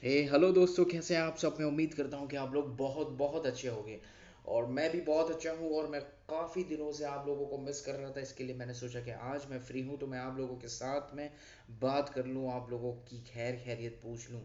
اے hello دوستو، کیسے ہیں آپ؟ سب میں امید کرتا ہوں کہ آپ لوگ بہت بہت اچھے ہوں گے۔ اور میں بھی بہت اچھا ہوں اور میں کافی دنوں سے آپ لوگوں کو مس کر رہا تھا، اس کے لیے میں نے سوچا کہ آج میں فری ہوں تو میں آپ لوگوں کے ساتھ میں بات کر لوں، آپ لوگوں کی خیر خیریت پوچھ لوں۔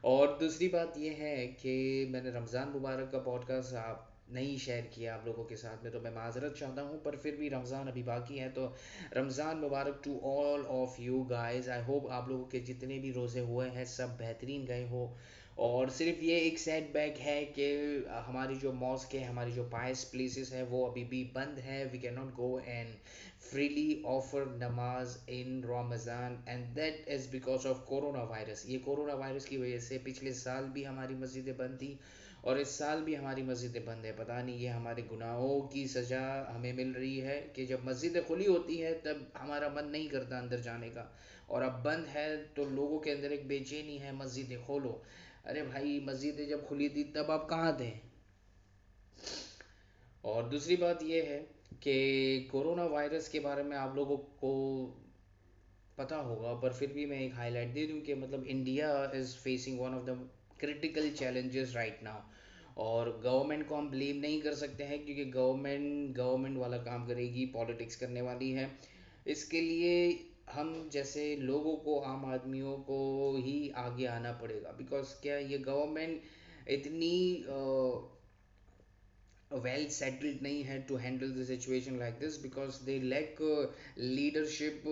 اور دوسری بات یہ ہے کہ میں نے رمضان مبارک کا پوڈ کاسٹ آپ نہیں شیئر کیا آپ لوگوں کے ساتھ میں، تو میں معذرت چاہتا ہوں، پر پھر بھی رمضان ابھی باقی ہے، تو رمضان مبارک to all of you guys I hope آپ لوگوں کے جتنے بھی روزے ہوئے ہیں، سب بہترین گئے ہو اور صرف یہ ایک سیٹ بیک ہے کہ ہماری جو ماسک ہے، ہماری جو پائس پلیسز ہے وہ ابھی بھی بند ہے we can not go and freely offer namaz in Ramzan and that is because of corona virus یہ کورونا وائرس کی وجہ سے پچھلے سال بھی ہماری مسجدیں بند تھیں اور اس سال بھی ہماری مسجدیں بند ہے پتہ نہیں یہ ہمارے گناہوں کی سزا ہمیں مل رہی ہے کہ جب مسجدیں کھلی ہوتی ہے تب ہمارا من نہیں کرتا اندر جانے کا۔ اور اب بند ہے تو لوگوں کے اندر ایک بے چینی ہے، مسجدیں کھولو۔ ارے بھائی مسجدیں جب کھلی تھی تب آپ کہاں تھے؟ اور دوسری بات یہ ہے کہ کورونا وائرس کے بارے میں آپ لوگوں کو پتہ ہوگا، پر پھر بھی میں ایک ہائی لائٹ دے دوں کہ مطلب India is facing one of the critical challenges right now اور گورنمنٹ کو ہم بلیم نہیں کر سکتے ہیں کیونکہ گورنمنٹ گورنمنٹ والا کام کرے گی پالیٹکس کرنے والی ہے۔ اس کے لیے ہم جیسے لوگوں کو، عام آدمیوں کو ہی آگے آنا پڑے گا۔ بیکاز کیا یہ گورنمنٹ اتنی ویل سیٹلڈ نہیں ہے to handle the situation like this because they lack leadership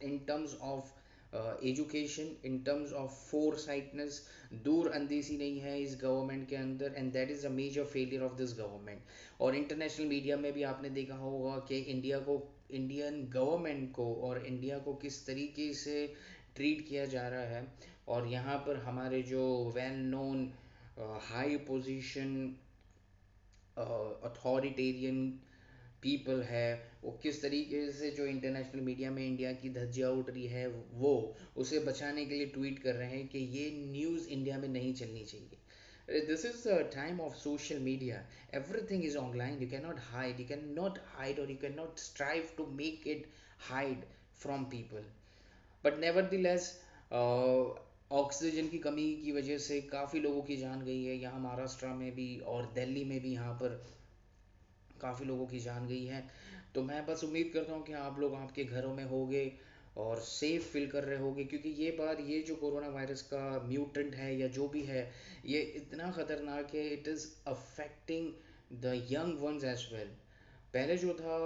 in terms of education in terms of foresightness دور اندیسی نہیں ہے اس گورنمنٹ کے اندر and that is a major failure of this government اور انٹرنیشنل میڈیا میں بھی آپ نے دیکھا ہوگا کہ انڈیا کو انڈین گورنمنٹ کو اور انڈیا کو کس طریقے سے ٹریٹ کیا جا رہا ہے اور یہاں پر ہمارے جو well known high position authoritarian people ہے، وہ کس طریقے سے جو انٹرنیشنل میڈیا میں انڈیا کی دھجیاں اٹھ رہی ہے وہ، اسے بچانے کے لیے ٹویٹ کر رہے ہیں کہ یہ نیوز انڈیا میں نہیں چلنی چاہیے۔ This is the time of social media everything is online you can not hide you can not hide اور you can not strive to make it hide oxygen کی کمی کی وجہ سے کافی لوگوں کی جان گئی ہے یہاں مہاراشٹرا میں بھی اور دہلی میں بھی یہاں پر کافی لوگوں کی جان گئی ہے تو میں بس امید کرتا ہوں کہ آپ لوگ آپ کے گھروں میں ہوگے اور سیف فیل کر رہے ہوگے کیونکہ یہ بار یہ جو کورونا وائرس کا میوٹنٹ ہے یا جو بھی ہے، یہ اتنا خطرناک ہے it is affecting the young ones as well پہلے جو تھا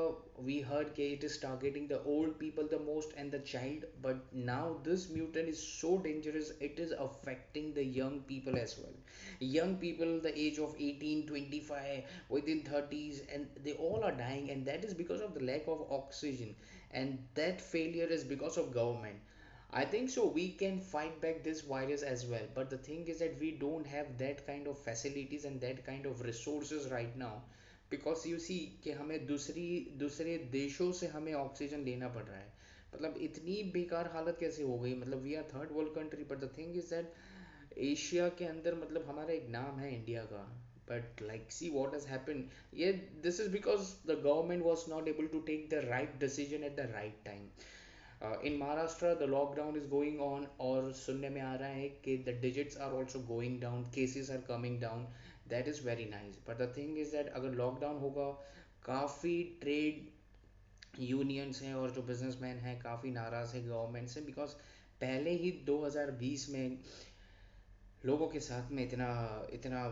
وی ہرڈ کہ it is targeting the old people the most and the child but now this mutation is so dangerous it is affecting the young people as well young people the age of eighteen twenty five within thirties and they all are dying and that is because of the lack of oxygen and that failure is because of government I think so. We can fight back this virus as well. But the thing is that we don't have that kind of facilities and that kind of resources right now. Because you see کہ ہمیں دوسری، دوسرے دیشوں سے ہمیں oxygen لینا پڑ رہا ہے۔ مطلب اتنی بیکار حالت کیسے ہو گئی؟ مطلب we are third world country but the thing is that Asia کے اندر مطلب ہمارا ایک نام ہے انڈیا کا۔ But like see what has happen یہ this is because the government was not able to take the right decision at the right time in Maharashtra the lockdown is going on اور سننے میں آ رہا ہے کہ the digits are also going down cases are coming down that is very nice but the thing is that اگر lockdown ہوگا، کافی ٹریڈ یونینس ہیں اور جو بزنس مین ہیں کافی ناراض ہیں گورنمنٹ سے بیکاز پہلے ہی دو ہزار بیس میں لوگوں کے ساتھ میں اتنا اتنا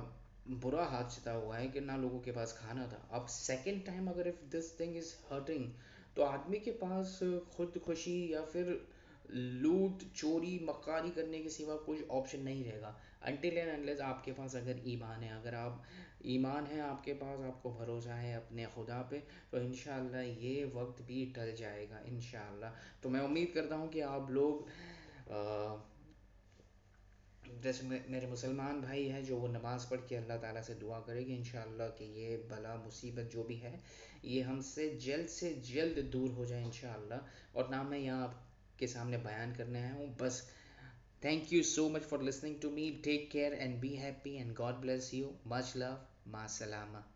برا حادثہ ہوا ہے کہ نہ لوگوں کے پاس کھانا تھا. اب سیکنڈ ٹائم اگر if this thing is hurting تو آدمی کے پاس خود خوشی یا پھر لوٹ چوری مکاری کرنے کے سوا کچھ آپشن نہیں رہے گا۔ انٹل اینڈ انلیس آپ کے پاس اگر ایمان ہے، اگر آپ ایمان ہے آپ کے پاس، آپ کو بھروسہ ہے اپنے خدا پہ، تو انشاءاللہ یہ وقت بھی ٹل جائے گا، انشاءاللہ۔ تو میں امید کرتا ہوں کہ آپ لوگ جیسے میرے مسلمان بھائی ہیں جو وہ نماز پڑھ کے اللہ تعالیٰ سے دعا کرے گی انشاءاللہ کہ یہ بلا مصیبت جو بھی ہے، یہ ہم سے جلد سے جلد دور ہو جائے انشاءاللہ۔ اور نہ میں یہاں آپ کے سامنے بیان کرنے آیا ہوں، بس thank you so much for listening to me take care and be happy and God bless you much love ما سلامہ۔